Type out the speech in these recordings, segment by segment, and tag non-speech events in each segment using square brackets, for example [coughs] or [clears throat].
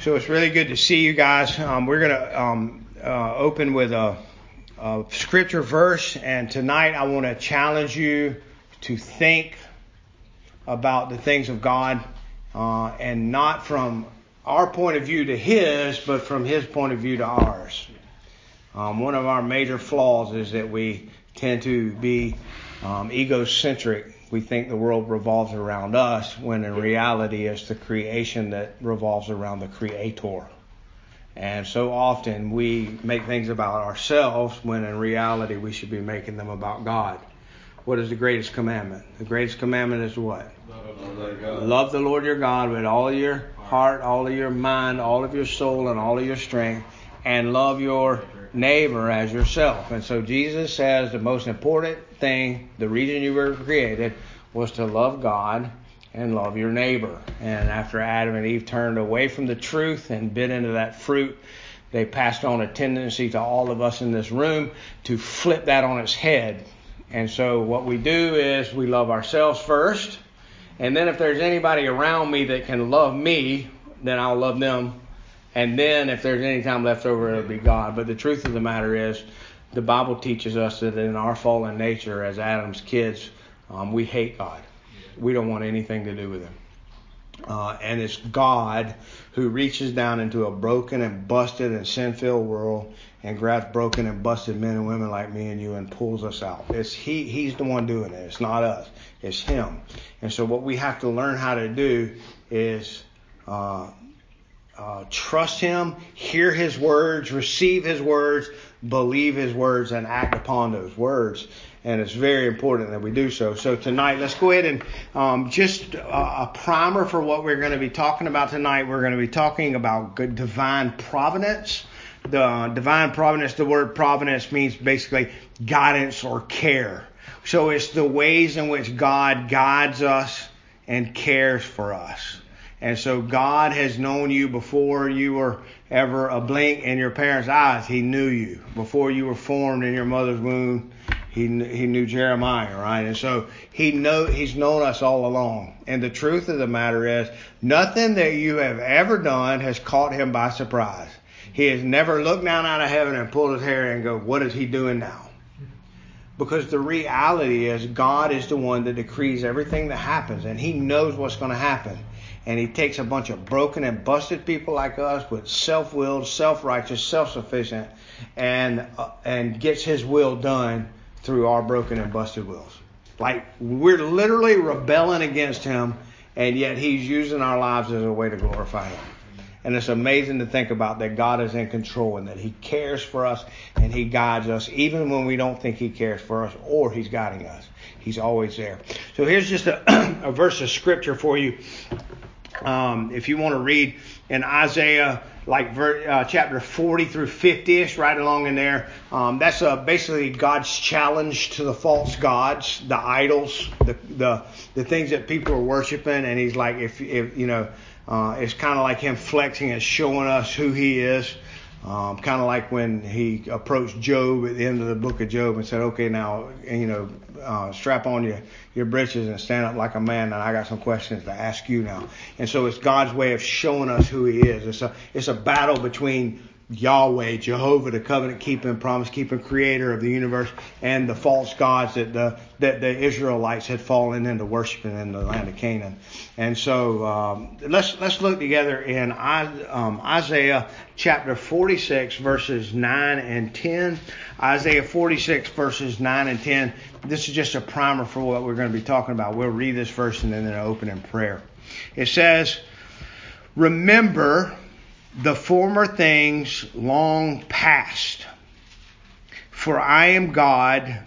So it's really good to see you guys. Um, we're going to um, uh, open with a, a, scripture verse, and tonight I want to challenge you to think about the things of God, uh, and not from our point of view to His, but from His point of view to ours. Um, one of our major flaws is that we tend to be um, egocentric we think the world revolves around us when in reality it's the creation that revolves around the creator. And so often we make things about ourselves when in reality we should be making them about God. What is the greatest commandment? The greatest commandment is what? Love, Love the Lord your God with all your heart, all of your mind, all of your soul, and all of your strength, and love your neighbor as yourself. And so Jesus says the most important thing, the reason you were created, was to love God and love your neighbor. And after Adam and Eve turned away from the truth and bit into that fruit, they passed on a tendency to all of us in this room to flip that on its head. And so what we do is we love ourselves first. And then if there's anybody around me that can love me, then I'll love them and then if there's any time left over, it'll be God. But the truth of the matter is, the Bible teaches us that in our fallen nature, as Adam's kids, um, we hate God. We don't want anything to do with Him. Uh, and it's God who reaches down into a broken and busted and sin-filled world and grabs broken and busted men and women like me and you and pulls us out. It's he. He's the one doing it. It's not us. It's Him. And so what we have to learn how to do is uh, uh, trust Him, hear His words, receive His words, believe His words, and act upon those words. And it's very important that we do so. So tonight, let's go ahead and um, just a, a primer for what we're going to be talking about tonight. We're going to be talking about good divine providence. The uh, divine providence, the word providence means basically guidance or care. So it's the ways in which God guides us and cares for us. And so God has known you before you were ever a blink in your parents' eyes. He knew you before you were formed in your mother's womb. He he knew Jeremiah, right? And so he know he's known us all along. And the truth of the matter is, nothing that you have ever done has caught him by surprise. He has never looked down out of heaven and pulled his hair and go, "What is he doing now?" Because the reality is, God is the one that decrees everything that happens, and He knows what's going to happen and he takes a bunch of broken and busted people like us with self-willed, self-righteous, self-sufficient, and uh, and gets his will done through our broken and busted wills. Like we're literally rebelling against him, and yet he's using our lives as a way to glorify him. And it's amazing to think about that God is in control and that He cares for us and He guides us even when we don't think He cares for us or He's guiding us. He's always there. So here's just a, [clears throat] a verse of scripture for you um, if you want to read in Isaiah, like ver, uh, chapter 40 through 50ish, right along in there, um, that's uh, basically God's challenge to the false gods, the idols, the the the things that people are worshiping, and He's like, if if you know, uh, it's kind of like Him flexing and showing us who He is. Um, kind of like when he approached Job at the end of the book of Job and said, "Okay, now you know, uh, strap on your your britches and stand up like a man. And I got some questions to ask you now." And so it's God's way of showing us who He is. It's a it's a battle between Yahweh, Jehovah, the covenant keeping, promise keeping creator of the universe, and the false gods that the that the Israelites had fallen into worshiping in the land of Canaan. And so um, let's let's look together in um, Isaiah chapter 46 verses 9 and 10. Isaiah 46 verses 9 and 10. This is just a primer for what we're going to be talking about. We'll read this verse and then open in prayer. It says, "Remember." The former things long past. For I am God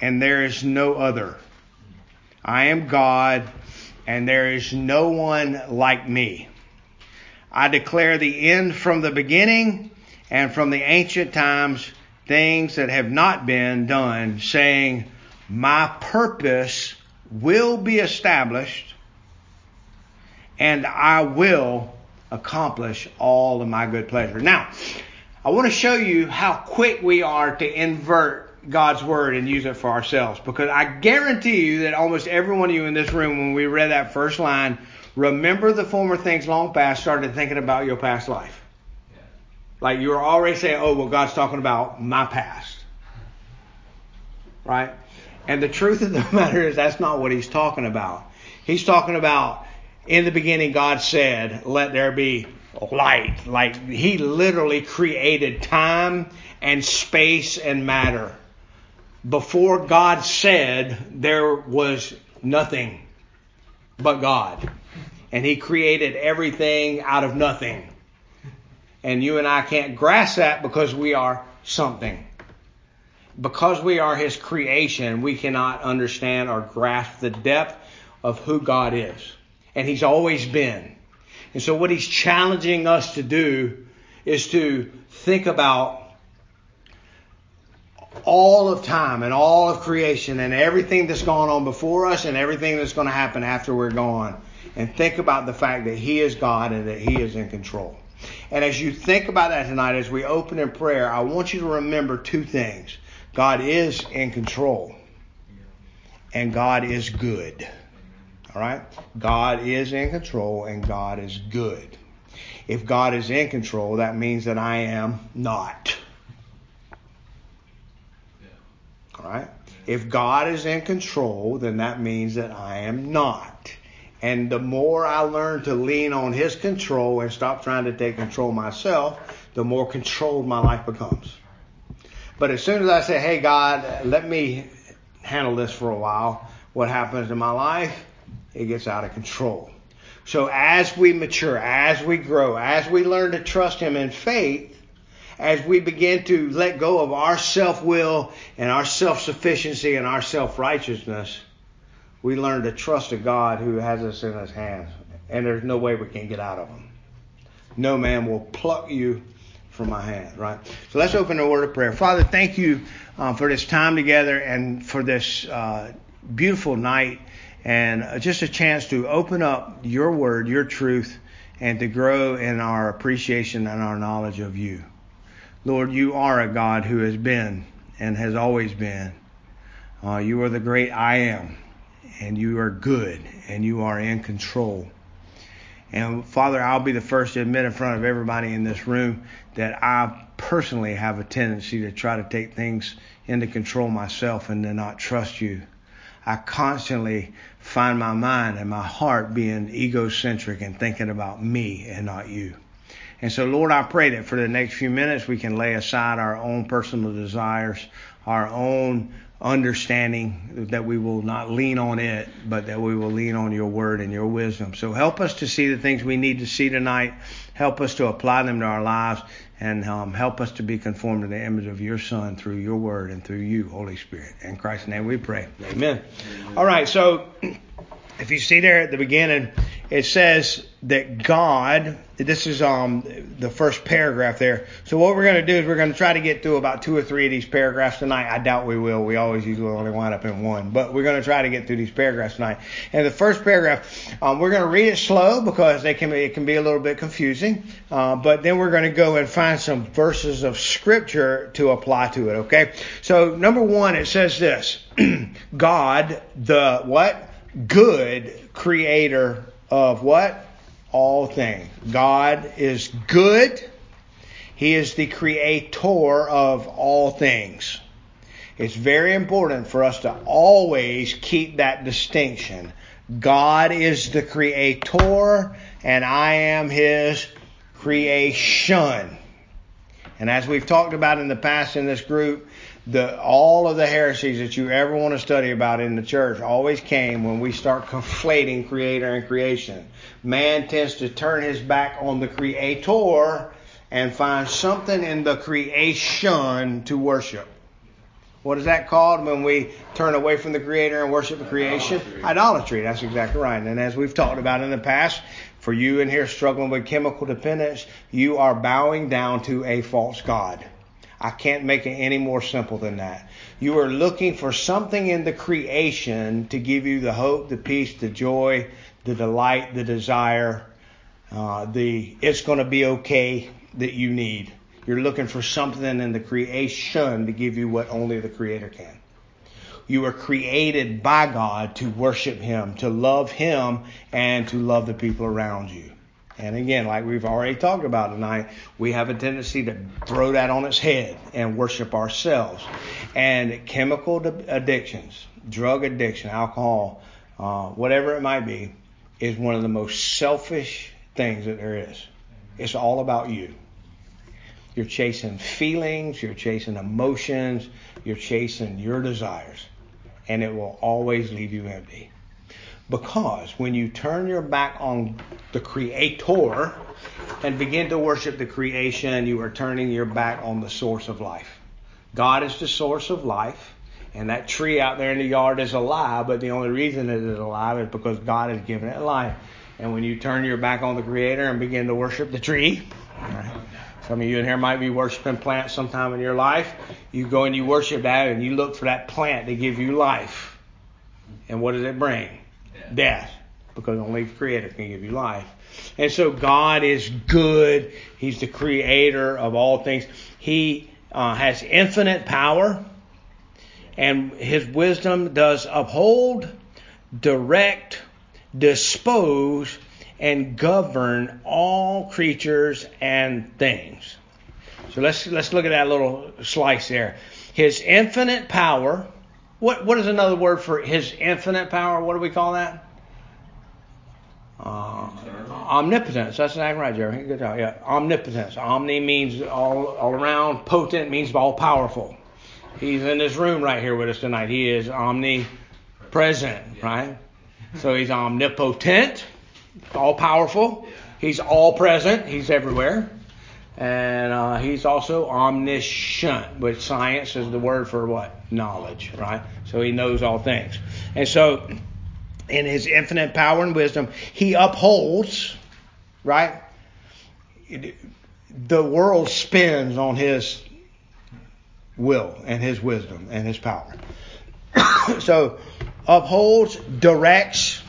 and there is no other. I am God and there is no one like me. I declare the end from the beginning and from the ancient times things that have not been done, saying, My purpose will be established and I will accomplish all of my good pleasure. Now, I want to show you how quick we are to invert God's word and use it for ourselves because I guarantee you that almost every one of you in this room, when we read that first line, remember the former things long past, started thinking about your past life. Like you were already saying, oh, well, God's talking about my past. Right? And the truth of the [laughs] matter is that's not what he's talking about. He's talking about in the beginning God said, let there be light. Like he literally created time and space and matter. Before God said, there was nothing but God. And he created everything out of nothing. And you and I can't grasp that because we are something. Because we are his creation, we cannot understand or grasp the depth of who God is. And he's always been. And so what he's challenging us to do is to think about all of time and all of creation and everything that's gone on before us and everything that's going to happen after we're gone. And think about the fact that He is God and that He is in control. And as you think about that tonight, as we open in prayer, I want you to remember two things God is in control, and God is good. All right? God is in control, and God is good. If God is in control, that means that I am not. All right? If God is in control, then that means that I am not. And the more I learn to lean on His control and stop trying to take control myself, the more controlled my life becomes. But as soon as I say, hey, God, let me handle this for a while, what happens in my life? It gets out of control. So as we mature, as we grow, as we learn to trust Him in faith, as we begin to let go of our self will and our self sufficiency and our self righteousness, we learn to trust a God who has us in his hands. And there's no way we can get out of him. No man will pluck you from my hand, right? So let's open a word of prayer. Father, thank you uh, for this time together and for this uh, beautiful night and just a chance to open up your word, your truth, and to grow in our appreciation and our knowledge of you. Lord, you are a God who has been and has always been. Uh, you are the great I am, and you are good, and you are in control. And Father, I'll be the first to admit in front of everybody in this room that I personally have a tendency to try to take things into control myself and to not trust you. I constantly find my mind and my heart being egocentric and thinking about me and not you. And so, Lord, I pray that for the next few minutes we can lay aside our own personal desires, our own understanding, that we will not lean on it, but that we will lean on your word and your wisdom. So help us to see the things we need to see tonight. Help us to apply them to our lives and um, help us to be conformed to the image of your Son through your word and through you, Holy Spirit. In Christ's name we pray. Amen. Amen. All right, so if you see there at the beginning, it says that God, this is um the first paragraph there. So what we're going to do is we're going to try to get through about two or three of these paragraphs tonight. I doubt we will. We always usually only wind up in one, but we're going to try to get through these paragraphs tonight. And the first paragraph, um, we're going to read it slow because they can it can be a little bit confusing. Uh, but then we're going to go and find some verses of scripture to apply to it. Okay. So number one, it says this: [clears throat] God, the what? Good creator of what? All things. God is good. He is the creator of all things. It's very important for us to always keep that distinction. God is the creator and I am his creation. And as we've talked about in the past in this group, the all of the heresies that you ever want to study about in the church always came when we start conflating creator and creation. Man tends to turn his back on the creator and find something in the creation to worship. What is that called when we turn away from the creator and worship the creation? Idolatry. Idolatry. That's exactly right. And as we've talked about in the past, for you in here struggling with chemical dependence, you are bowing down to a false God. I can't make it any more simple than that. You are looking for something in the creation to give you the hope, the peace, the joy, the delight, the desire, uh, the it's going to be okay that you need. You're looking for something in the creation to give you what only the Creator can. you were created by God to worship Him, to love Him, and to love the people around you. And again, like we've already talked about tonight, we have a tendency to throw that on its head and worship ourselves. And chemical addictions, drug addiction, alcohol, uh, whatever it might be, is one of the most selfish things that there is. It's all about you. You're chasing feelings, you're chasing emotions, you're chasing your desires, and it will always leave you empty. Because when you turn your back on the Creator and begin to worship the creation, you are turning your back on the source of life. God is the source of life, and that tree out there in the yard is alive, but the only reason it is alive is because God has given it life. And when you turn your back on the Creator and begin to worship the tree, right, some of you in here might be worshiping plants sometime in your life. You go and you worship that and you look for that plant to give you life. And what does it bring? Death. Because only the Creator can give you life. And so God is good. He's the creator of all things. He uh, has infinite power. And His wisdom does uphold, direct, dispose, and govern all creatures and things. So let's let's look at that little slice there. His infinite power. What what is another word for his infinite power? What do we call that? Uh, omnipotence. That's exactly right, Jeremy. Good job. Yeah, omnipotence. Omni means all all around. Potent means all powerful. He's in this room right here with us tonight. He is omnipresent, right? So he's omnipotent all powerful. He's all present. He's everywhere. And uh, he's also omniscient, which science is the word for what? Knowledge, right? So he knows all things. And so, in his infinite power and wisdom, he upholds, right? The world spins on his will and his wisdom and his power. [coughs] so, upholds, directs,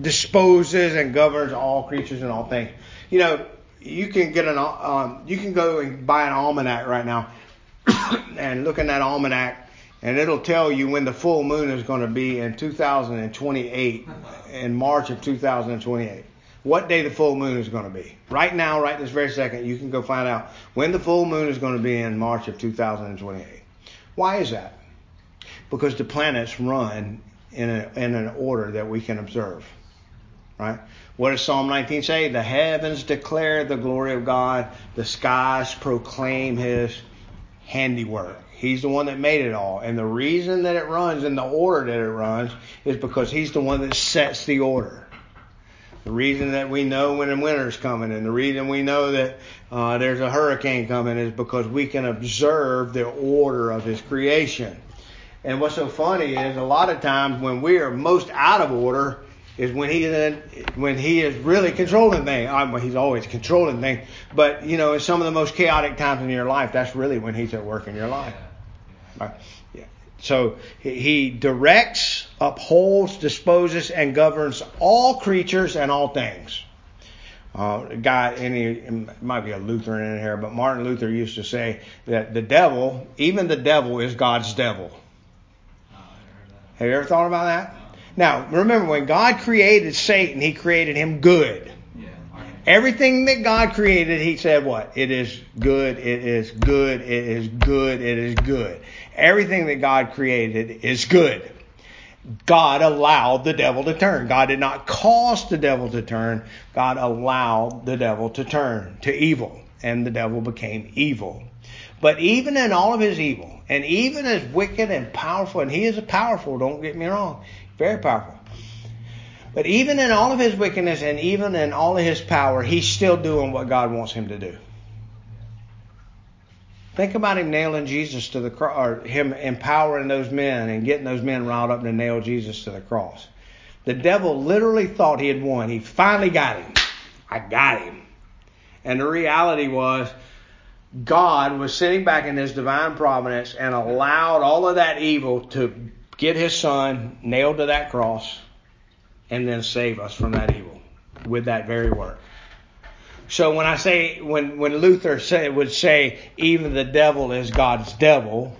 disposes and governs all creatures and all things. You know, you can get an um, you can go and buy an almanac right now [coughs] and look in that almanac and it'll tell you when the full moon is going to be in 2028 in March of 2028 what day the full moon is going to be. Right now right this very second you can go find out when the full moon is going to be in March of 2028 why is that? Because the planets run in, a, in an order that we can observe right? What does Psalm 19 say? The heavens declare the glory of God, the skies proclaim his handiwork. He's the one that made it all. And the reason that it runs in the order that it runs is because he's the one that sets the order. The reason that we know when winter's coming and the reason we know that uh, there's a hurricane coming is because we can observe the order of his creation. And what's so funny is a lot of times when we are most out of order, is when he uh, when he is really controlling things. Ah, I mean, he's always controlling things, but you know, in some of the most chaotic times in your life, that's really when he's at work in your life. Right? Yeah. So he directs, upholds, disposes, and governs all creatures and all things. Uh, guy, and he might be a Lutheran in here, but Martin Luther used to say that the devil, even the devil, is God's devil. Have you ever thought about that? Now, remember, when God created Satan, he created him good. Everything that God created, he said what? It is good, it is good, it is good, it is good. Everything that God created is good. God allowed the devil to turn. God did not cause the devil to turn. God allowed the devil to turn to evil. And the devil became evil. But even in all of his evil, and even as wicked and powerful, and he is powerful, don't get me wrong, very powerful. But even in all of his wickedness and even in all of his power, he's still doing what God wants him to do. Think about him nailing Jesus to the cross, or him empowering those men and getting those men riled up to nail Jesus to the cross. The devil literally thought he had won. He finally got him. I got him. And the reality was, God was sitting back in his divine providence and allowed all of that evil to get his son nailed to that cross, and then save us from that evil with that very work. So when I say when when Luther say, would say even the devil is God's devil,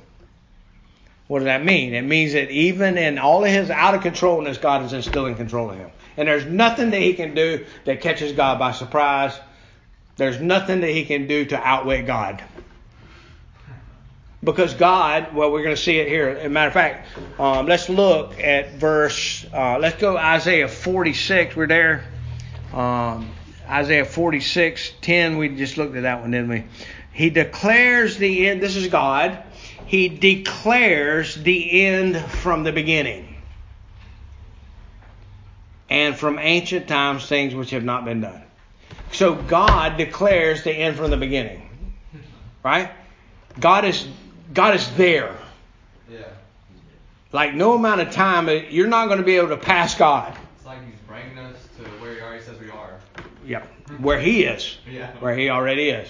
What does that mean? It means that even in all of his out of controlness, God is still in control of him. And there's nothing that he can do that catches God by surprise. There's nothing that he can do to outweigh God. Because God, well, we're going to see it here. As a matter of fact, um, let's look at verse, uh, let's go Isaiah 46. We're there. Um, Isaiah 46, 10. We just looked at that one, didn't we? He declares the end. This is God. He declares the end from the beginning. And from ancient times, things which have not been done. So God declares the end from the beginning. Right? God is God is there. Yeah. Like no amount of time, uh, you're not going to be able to pass God. It's like He's bringing us to where He already says we are. Yeah, Where He is. Yeah. Where He already is.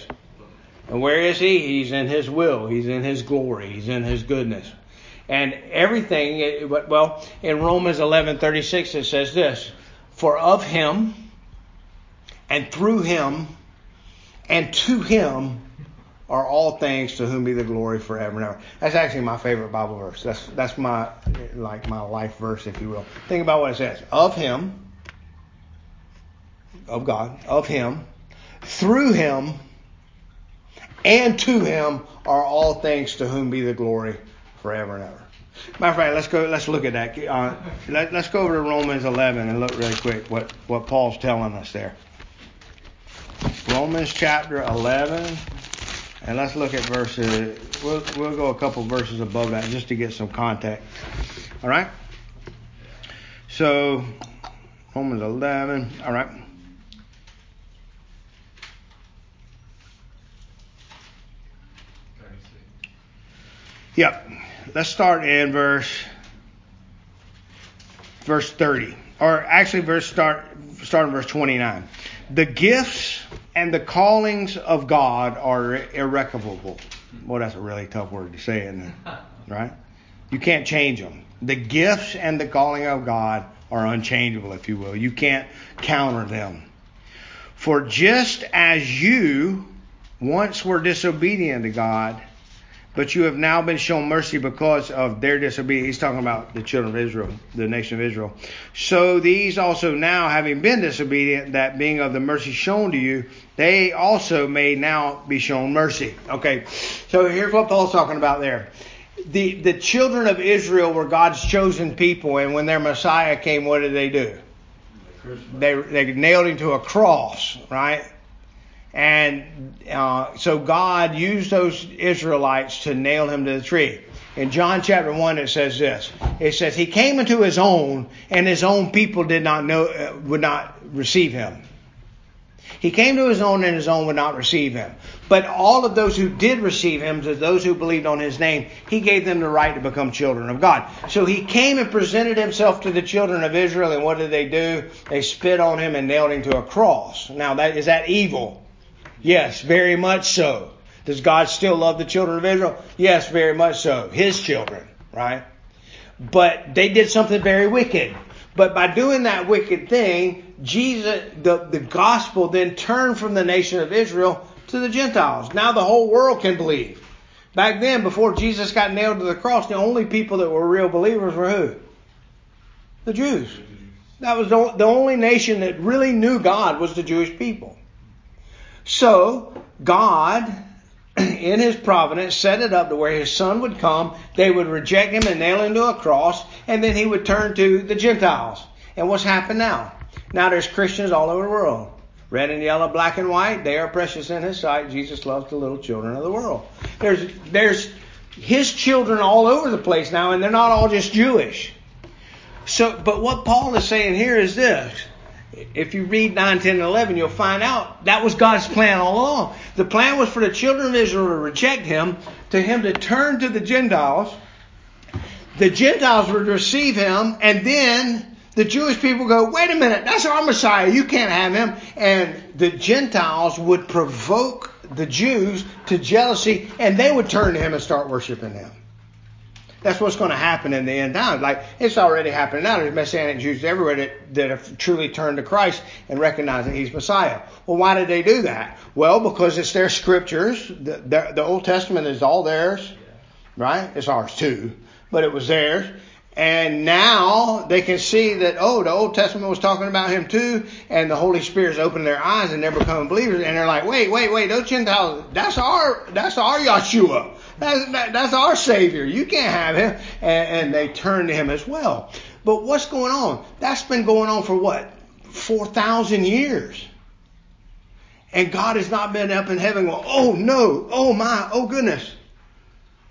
And where is He? He's in His will. He's in His glory. He's in His goodness. And everything, well, in Romans 11:36 it says this, for of Him and through Him and to Him are all things to whom be the glory forever and ever. That's actually my favorite Bible verse. That's that's my like my life verse, if you will. Think about what it says. Of him, of God, of him, through him, and to him are all things to whom be the glory forever and ever. Matter of fact, let's go. Let's look at that. Uh, let, us go over to Romans 11 and look really quick what what Paul's telling us there. Romans chapter 11. And let's look at verses. We'll, we'll go a couple verses above that just to get some context. All right? So, Romans 11. All right. Yep. Let's start in verse verse 30. Or actually verse start start in verse 29. The gifts and the callings of God are irrevocable. Well, that's a really tough word to say, isn't it? [laughs] Right? You can't change them. The gifts and the calling of God are unchangeable, if you will. You can't counter them. For just as you once were disobedient to God, but you have now been shown mercy because of their disobedience. He's talking about the children of Israel, the nation of Israel. So these also now, having been disobedient, that being of the mercy shown to you, they also may now be shown mercy. Okay, so here's what Paul's talking about there. The, the children of Israel were God's chosen people, and when their Messiah came, what did they do? They, they nailed him to a cross, right? And uh, so God used those Israelites to nail him to the tree. In John chapter 1, it says this. It says, He came into His own, and His own people did not know, uh, would not receive Him. He came to His own, and His own would not receive Him. But all of those who did receive Him, to those who believed on His name, He gave them the right to become children of God. So He came and presented Himself to the children of Israel, and what did they do? They spit on Him and nailed Him to a cross. Now, that is that evil? Yes, very much so. Does God still love the children of Israel? Yes, very much so. His children, right? But they did something very wicked. But by doing that wicked thing, Jesus, the, the gospel then turned from the nation of Israel to the Gentiles. Now the whole world can believe. Back then, before Jesus got nailed to the cross, the only people that were real believers were who? The Jews. That was the, the only nation that really knew God was the Jewish people. So God, [clears throat] in his providence, set it up to where his son would come, they would reject him and nail him to a cross, and then he would turn to the Gentiles. And what's happened now? Now there's Christians all over the world. Red and yellow, black and white, they are precious in his sight. Jesus loves the little children of the world. There's there's his children all over the place now, and they're not all just Jewish. So, but what Paul is saying here is this if you read 9, 10, and 11, you'll find out that was God's plan all along. The plan was for the children of Israel to reject him, to him to turn to the Gentiles. The Gentiles would receive him, and then the Jewish people go, wait a minute, that's our Messiah, you can't have him. And the Gentiles would provoke the Jews to jealousy, and they would turn to him and start worshiping him. That's what's going to happen in the end time. Like it's already happening now. There's Messianic Jews everywhere that, that have truly turned to Christ and recognize that He's Messiah. Well, why did they do that? Well, because it's their scriptures. The, the, the Old Testament is all theirs, right? It's ours too. but it was theirs. And now they can see that, oh, the Old Testament was talking about him too, and the Holy Spirit's opened their eyes and they're becoming believers, and they're like, wait, wait, wait, those Gentiles, that's our, that's our Yeshua. That's, that, that's our Savior. You can't have him. And, and they turn to him as well. But what's going on? That's been going on for what? 4,000 years. And God has not been up in heaven going, oh no, oh my, oh goodness.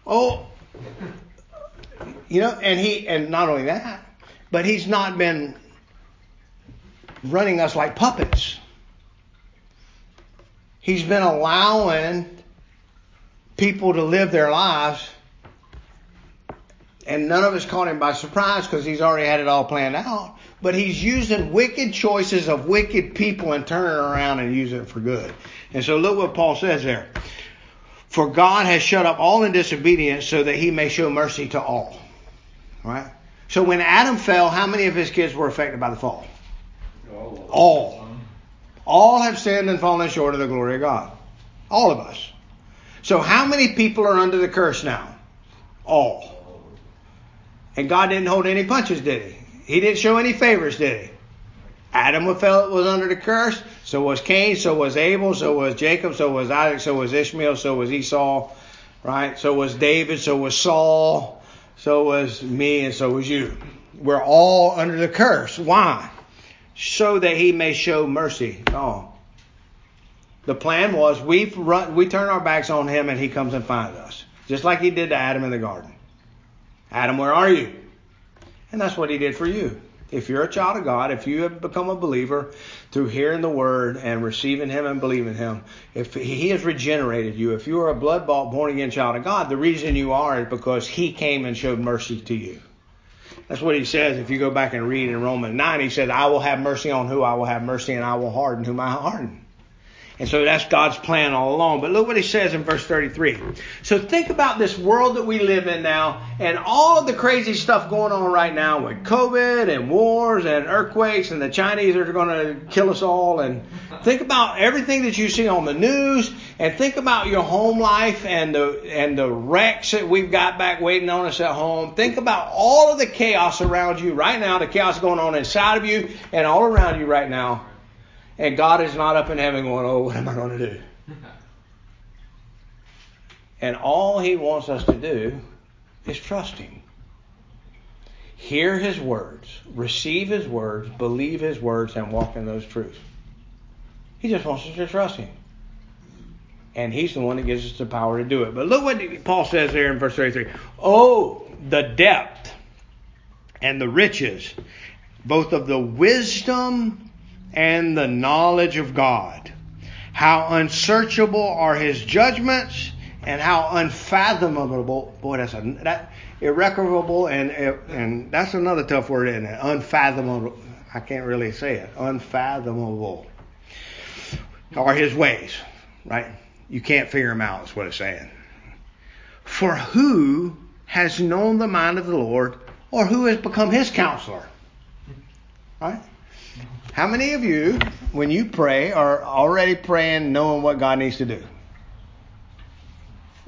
Oh, you know, and he, and not only that, but he's not been running us like puppets. He's been allowing people to live their lives, and none of us caught him by surprise because he's already had it all planned out. But he's using wicked choices of wicked people and turning around and using it for good. And so look what Paul says there. For God has shut up all in disobedience so that he may show mercy to all. Right? So when Adam fell, how many of his kids were affected by the fall? All. All. All have sinned and fallen short of the glory of God. All of us. So how many people are under the curse now? All. And God didn't hold any punches, did he? He didn't show any favors, did he? Adam was under the curse, so was Cain, so was Abel, so was Jacob, so was Isaac, so was Ishmael, so was Esau, right? So was David, so was Saul, so was me, and so was you. We're all under the curse. Why? So that he may show mercy. Oh. The plan was we run, we turn our backs on him and he comes and finds us. Just like he did to Adam in the garden. Adam, where are you? And that's what he did for you. If you're a child of God, if you have become a believer through hearing the word and receiving him and believing him, if he has regenerated you, if you are a blood bought, born again child of God, the reason you are is because he came and showed mercy to you. That's what he says. If you go back and read in Romans 9, he says, I will have mercy on who I will have mercy and I will harden whom I harden. And so that's God's plan all along. But look what he says in verse 33. So think about this world that we live in now and all of the crazy stuff going on right now with COVID and wars and earthquakes and the Chinese are going to kill us all. And think about everything that you see on the news and think about your home life and the, and the wrecks that we've got back waiting on us at home. Think about all of the chaos around you right now, the chaos going on inside of you and all around you right now and God is not up in heaven going, oh, what am I going to do? [laughs] And all He wants us to do is trust Him. Hear His words, receive His words, believe His words, and walk in those truths. He just wants us to trust Him. And He's the one that gives us the power to do it. But look what Paul says there in verse 33. Oh, the depth and the riches, both of the wisdom and the knowledge of God. How unsearchable are his judgments and how unfathomable, boy, that's a, that, irrecoverable and, and that's another tough word, isn't it? Unfathomable. I can't really say it. Unfathomable are his ways, right? You can't figure them out, is what it's saying. For who has known the mind of the Lord or who has become his counselor? Right? How many of you, when you pray, are already praying knowing what God needs to do?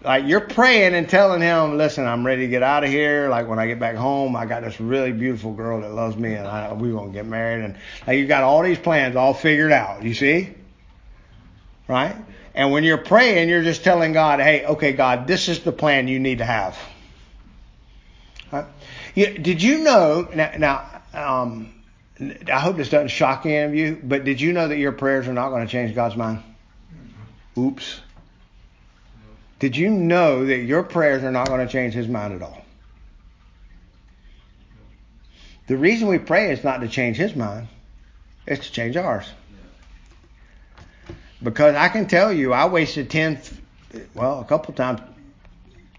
Like you're praying and telling him, listen, I'm ready to get out of here. Like when I get back home, I got this really beautiful girl that loves me and I, we're going to get married. And like you got all these plans all figured out. You see? Right? And when you're praying, you're just telling God, hey, okay, God, this is the plan you need to have. Right? You, did you know, now, now um, I hope this doesn't shock any of you, but did you know that your prayers are not going to change God's mind? Oops. Did you know that your prayers are not going to change His mind at all? The reason we pray is not to change His mind, it's to change ours. Because I can tell you, I wasted 10, well, a couple times,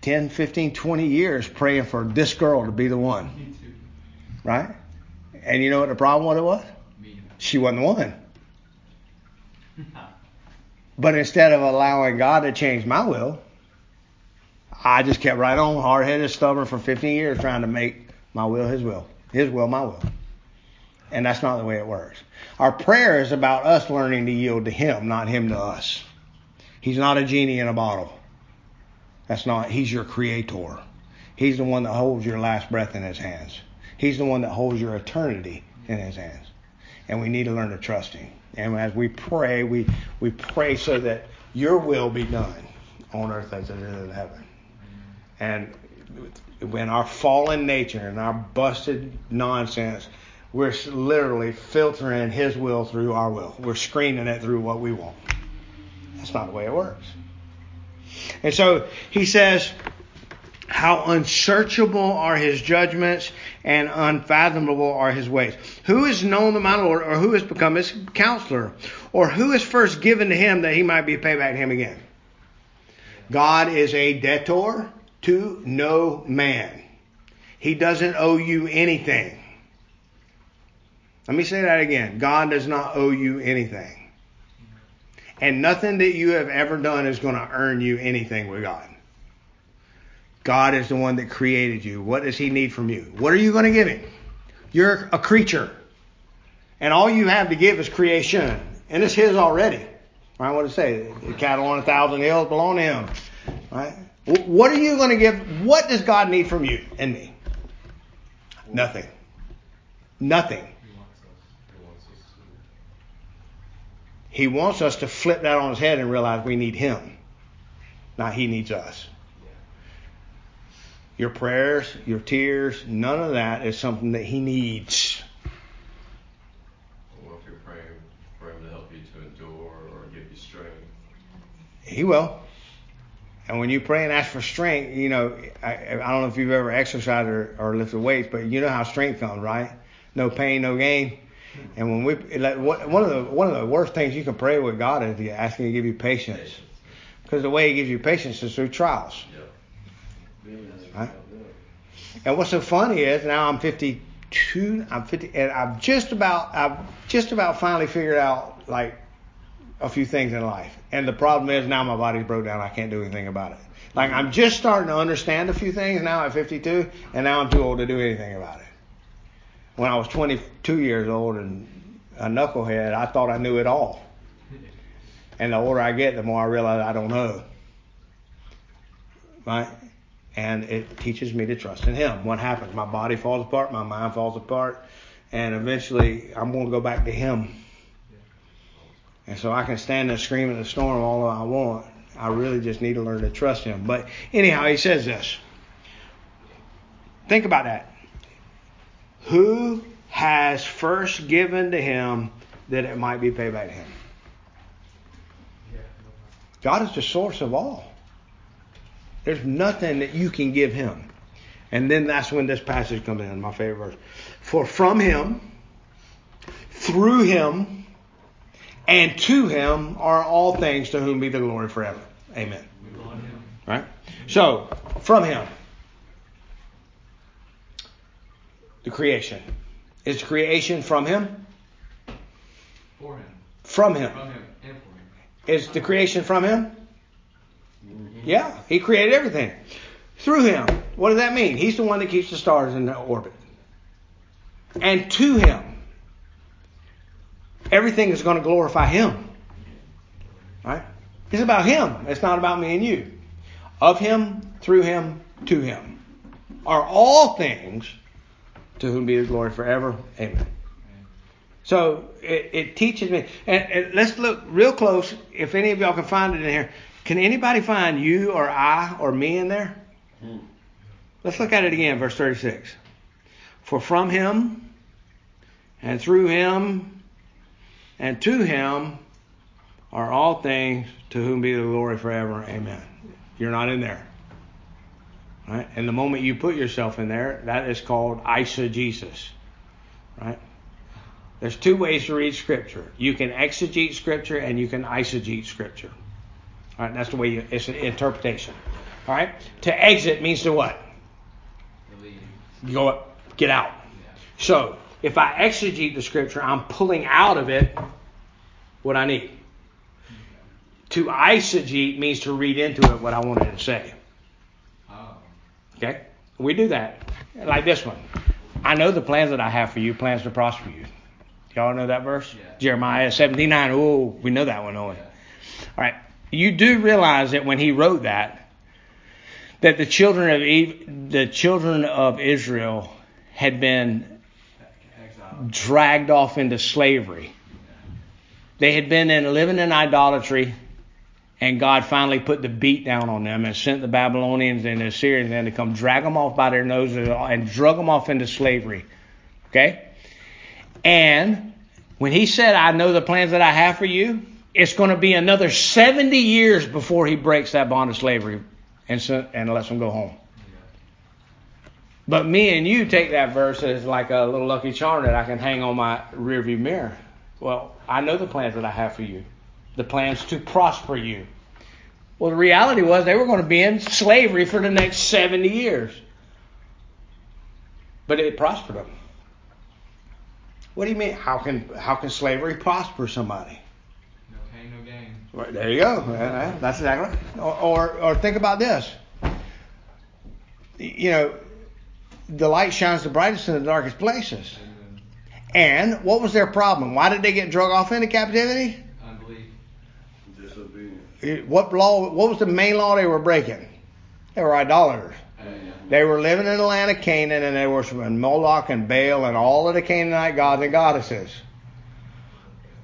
10, 15, 20 years praying for this girl to be the one. Right? And you know what the problem what it was? She wasn't the one. But instead of allowing God to change my will, I just kept right on hard headed, stubborn for 15 years trying to make my will his will. His will, my will. And that's not the way it works. Our prayer is about us learning to yield to him, not him to us. He's not a genie in a bottle. That's not, he's your creator. He's the one that holds your last breath in his hands. He's the one that holds your eternity in his hands. And we need to learn to trust him. And as we pray, we, we pray so that your will be done on earth as it is in heaven. And when our fallen nature and our busted nonsense, we're literally filtering his will through our will. We're screening it through what we want. That's not the way it works. And so he says, how unsearchable are his judgments and unfathomable are his ways. Who has known the my Lord, or who has become his counselor, or who is first given to him that he might be paid back to him again? God is a debtor to no man. He doesn't owe you anything. Let me say that again. God does not owe you anything. And nothing that you have ever done is going to earn you anything with God. God is the one that created you. What does He need from you? What are you going to give Him? You're a creature. And all you have to give is creation. And it's His already. Right? What it say? The cattle on a thousand hills belong to Him. Right? What are you going to give? What does God need from you and me? Nothing. Nothing. He wants us to flip that on his head and realize we need him, not he needs us. Your prayers, your tears, none of that is something that he needs. Well, if you're praying for him to help you to endure or give you strength, he will. And when you pray and ask for strength, you know, I, I don't know if you've ever exercised or, or lifted weights, but you know how strength comes, right? No pain, no gain. And when we, like, one of the one of the worst things you can pray with God is to ask Him to give you patience, because the way He gives you patience is through trials. Right? And what's so funny is now I'm 52, I'm 50, and I've just about I've just about finally figured out like a few things in life. And the problem is now my body's broke down. I can't do anything about it. Like I'm just starting to understand a few things now at 52, and now I'm too old to do anything about it. When I was 22 years old and a knucklehead, I thought I knew it all. And the older I get, the more I realize I don't know. Right? And it teaches me to trust in Him. What happens? My body falls apart, my mind falls apart, and eventually I'm going to go back to Him and so I can stand there screaming the storm all I want. I really just need to learn to trust him. But anyhow, he says this. Think about that. Who has first given to him that it might be paid back to him? God is the source of all. There's nothing that you can give him. And then that's when this passage comes in, my favorite verse. For from him, through him, and to him are all things to whom be the glory forever. Amen. Right? So, from him. The creation. Is creation from him? For him. From him. From him and for him. Is the creation from him? Yeah, he created everything. Through him. What does that mean? He's the one that keeps the stars in their orbit. And to him everything is going to glorify Him. Right? It's about Him. It's not about me and you. Of Him, through Him, to Him are all things to whom be the glory forever. Amen. So it, it teaches me. And, and, let's look real close. If any of y'all can find it in here, can anybody find you or I or me in there? Hmm. Let's look at it again, verse 36. For from him and through him and to him are all things to whom be the glory forever. Amen. You're not in there. Right? And the moment you put yourself in there, that is called eisegesis. Right? There's two ways to read scripture. You can exegete scripture and you can eisegete scripture. All right, that's the way you, it's an interpretation. All right? To exit means to what? You go up, get out. So, if I exegete the scripture, I'm pulling out of it what I need. To eisegete means to read into it what I wanted to say. Oh. Okay? We do that. Like this one. I know the plans that I have for you, plans to prosper you. Y'all know that verse? Yeah. Jeremiah 79. Oh, we know that one, don't we? All right. You do realize that when he wrote that, that the children of Eve, the children of Israel had been dragged off into slavery. They had been in living in idolatry, and God finally put the beat down on them and sent the Babylonians and the Assyrians in to come drag them off by their noses and drug them off into slavery. Okay? And when he said, I know the plans that I have for you, it's going to be another 70 years before he breaks that bond of slavery and, sent, and lets them go home. But me and you take that verse as like a little lucky charm that I can hang on my rearview mirror. Well, I know the plans that I have for you, the plans to prosper you. Well, the reality was they were going to be in slavery for the next 70 years. But it prospered them. What do you mean? How can how can slavery prosper somebody? No pain, no gain. Right, there you go. That's exactly right. Or, or, or think about this. You know, the light shines the brightest in the darkest places. And what was their problem? Why did they get drug off into captivity? Unbelief. Disobedience. What law? What was the main law they were breaking? They were idolaters. They were living in the land of Canaan and they were worshiping Moloch and Baal and all of the Canaanite gods and goddesses.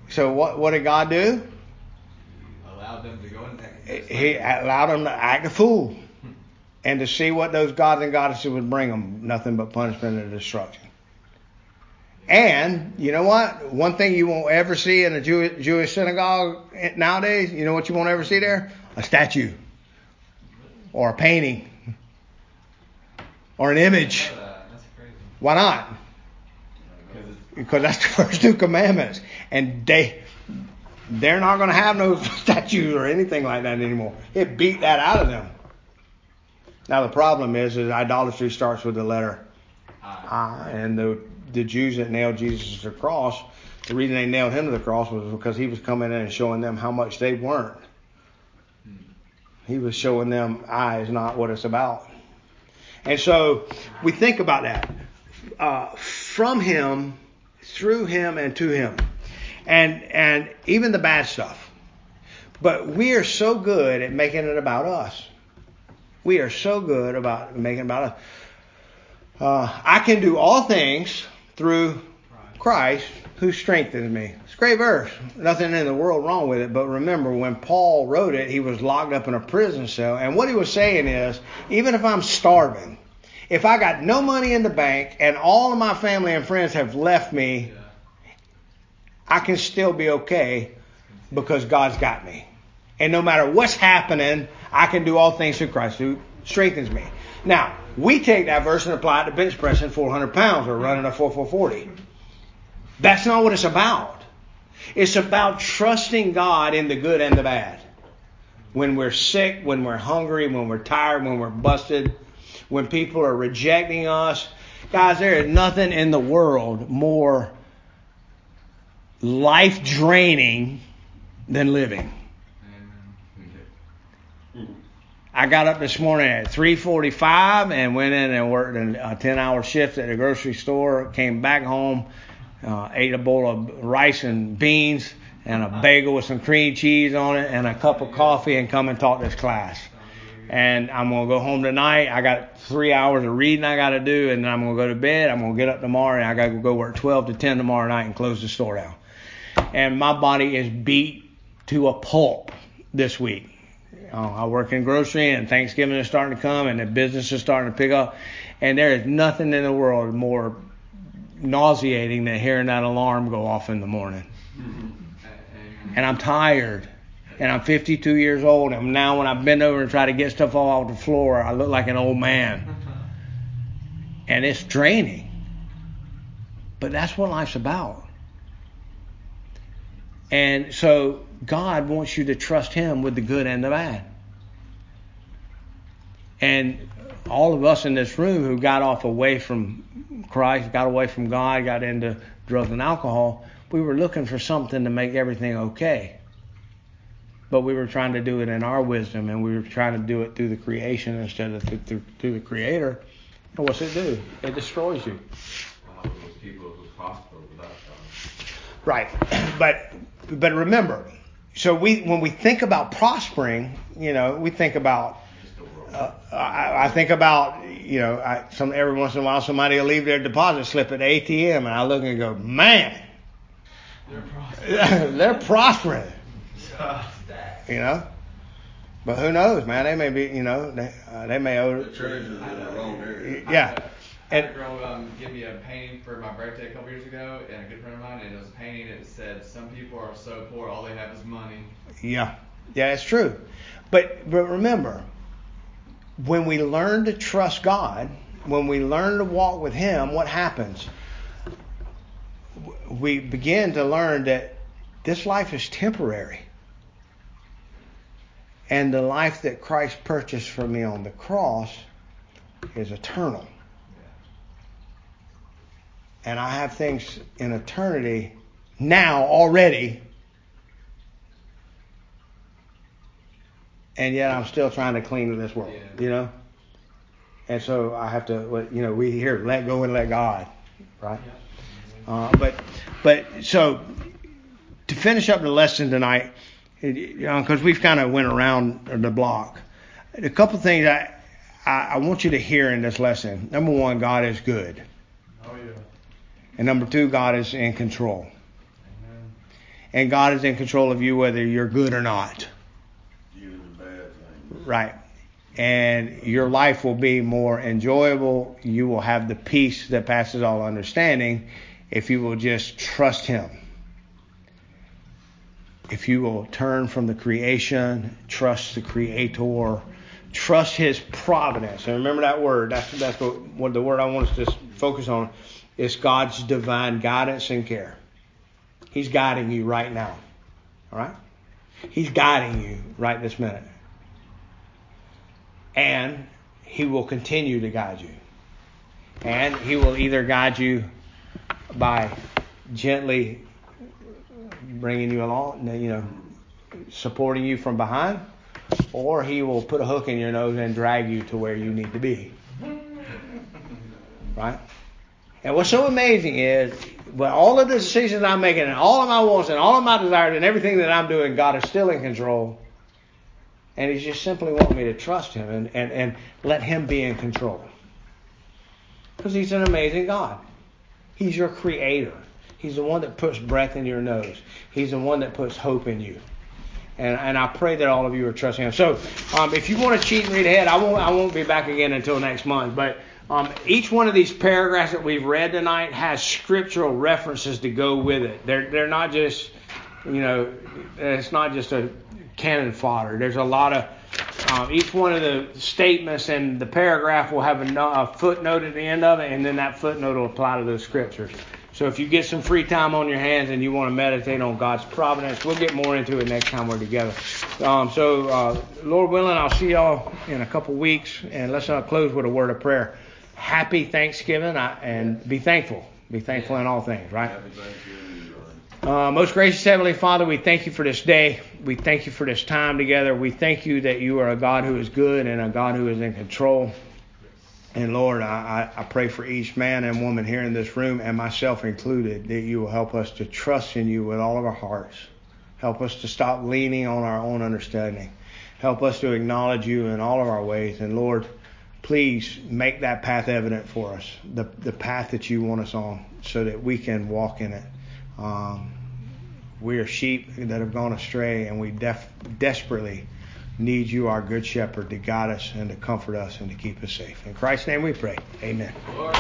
So what, what did God do? Allowed them to go into He allowed them to act a fool hmm. and to see what those gods and goddesses would bring them. Nothing but punishment and destruction. And you know what? One thing you won't ever see in a Jew- Jewish synagogue nowadays, you know what you won't ever see there? A statue or a painting or an image. Know that. That's crazy. Why not? Because that's the [laughs] first two commandments, and they they're not going to have no [laughs] statues or anything like that anymore. It beat that out of them. Now the problem is, is idolatry starts with the letter I. I, and the the Jews that nailed Jesus to the cross, the reason they nailed him to the cross was because he was coming in and showing them how much they weren't. He was showing them I is not what it's about. And so we think about that. Uh, from him, through him, and to him. And and even the bad stuff. But we are so good at making it about us. We are so good about making it about us. Uh, I can do all things through Christ who strengthens me. It's a great verse. Nothing in the world wrong with it. But remember, when Paul wrote it, he was locked up in a prison cell. And what he was saying is, even if I'm starving, if I got no money in the bank and all of my family and friends have left me, Yeah. I can still be okay because God's got me. And no matter what's happening, I can do all things through Christ who strengthens me. Now, we take that verse and apply it to bench pressing 400 pounds or running a 4440. That's not what it's about. It's about trusting God in the good and the bad. When we're sick, when we're hungry, when we're tired, when we're busted, when people are rejecting us. Guys, there is nothing in the world more life draining than living. I got up this morning at 3:45 and went in and worked a 10-hour shift at the grocery store. Came back home, uh, ate a bowl of rice and beans and a bagel with some cream cheese on it and a cup of coffee and come and taught this class. And I'm gonna go home tonight. I got three hours of reading I got to do, and then I'm gonna go to bed. I'm gonna get up tomorrow, and I got to go work 12 to 10 tomorrow night and close the store down. And my body is beat to a pulp this week. Uh, I work in grocery, and Thanksgiving is starting to come, and the business is starting to pick up. And there is nothing in the world more nauseating than hearing that alarm go off in the morning. And I'm tired. And I'm 52 years old. And now when I bend over and try to get stuff off the floor, I look like an old man. And it's draining. But that's what life's about. And so God wants you to trust Him with the good and the bad. And all of us in this room who got off away from Christ, got away from God, got into drugs and alcohol, we were looking for something to make everything okay. But we were trying to do it in our wisdom, and we were trying to do it through the creation instead of through, through, through the Creator. And what's it do? It destroys you. A lot of those people who prosper without God. Right. [clears throat] But but remember, so we when we think about prospering, you know, we think about Just the world. uh, I, I think about, you know, I, some every once in a while somebody will leave their deposit slip at ATM, and I look and go, man, They're prospering. [laughs] they're prospering, you know. But who knows, man? They may be, you know, they, uh, they may owe. The treasure's in the wrong area. Yeah. Had a girl um, give me a painting for my birthday a couple years ago, and a good friend of mine, and it was a painting that said, "Some people are so poor, all they have is money." Yeah, yeah, it's true. But but remember, when we learn to trust God, when we learn to walk with Him, what happens? We begin to learn that this life is temporary. And the life that Christ purchased for me on the cross is eternal. And I have things in eternity now already and yet I'm still trying to cling to this world, Yeah. you know. And so I have to, you know, we hear let go and let God, right? Uh, but, but so to finish up the lesson tonight, it- you know, because we've kind of went around the block. A couple things I, I I want you to hear in this lesson. Number one, God is good, Oh yeah. And number two, God is in control, Amen. and God is in control of you whether you're good or not. Right. And your life will be more enjoyable. You will have the peace that passes all understanding if you will just trust Him. If you will turn from the creation, trust the Creator, trust His providence. And remember that word. That's that's what, what the word I want us to focus on is God's divine guidance and care. He's guiding you right now. All right. He's guiding you right this minute and he will continue to guide you. And he will either guide you by gently bringing you along, you know, supporting you from behind, or he will put a hook in your nose and drag you to where you need to be. Right? And what's so amazing is, with all of the decisions I'm making, and all of my wants, and all of my desires, and everything that I'm doing, God is still in control. And He's just simply wanting me to trust Him and, and, and let Him be in control. Because He's an amazing God. He's your creator. He's the one that puts breath in your nose. He's the one that puts hope in you. And, and I pray that all of you are trusting Him. So, um, if you want to cheat and read ahead, I won't I won't be back again until next month. But um, each one of these paragraphs that we've read tonight has scriptural references to go with it. They're they're not just you know it's not just a cannon fodder. There's a lot of um, each one of the statements and the paragraph will have a, a footnote at the end of it, and then that footnote will apply to those scriptures. So if you get some free time on your hands and you want to meditate on God's providence, we'll get more into it next time we're together. Um, so uh, Lord willing, I'll see y'all in a couple weeks, and let's uh, close with a word of prayer. Happy Thanksgiving, I, and be thankful. Be thankful in all things, right? Happy Thanksgiving, brother. Uh, most gracious Heavenly Father, we thank you for this day. We thank you for this time together. We thank you that you are a God who is good and a God who is in control. And Lord, I I pray for each man and woman here in this room, and myself included, that you will help us to trust in you with all of our hearts. Help us to stop leaning on our own understanding. Help us to acknowledge you in all of our ways. And Lord, please make that path evident for us, the, the path that you want us on, so that we can walk in it. Um, we are sheep that have gone astray, and we def- desperately need you, our good shepherd, to guide us and to comfort us and to keep us safe. In Christ's name we pray. Amen. Lord,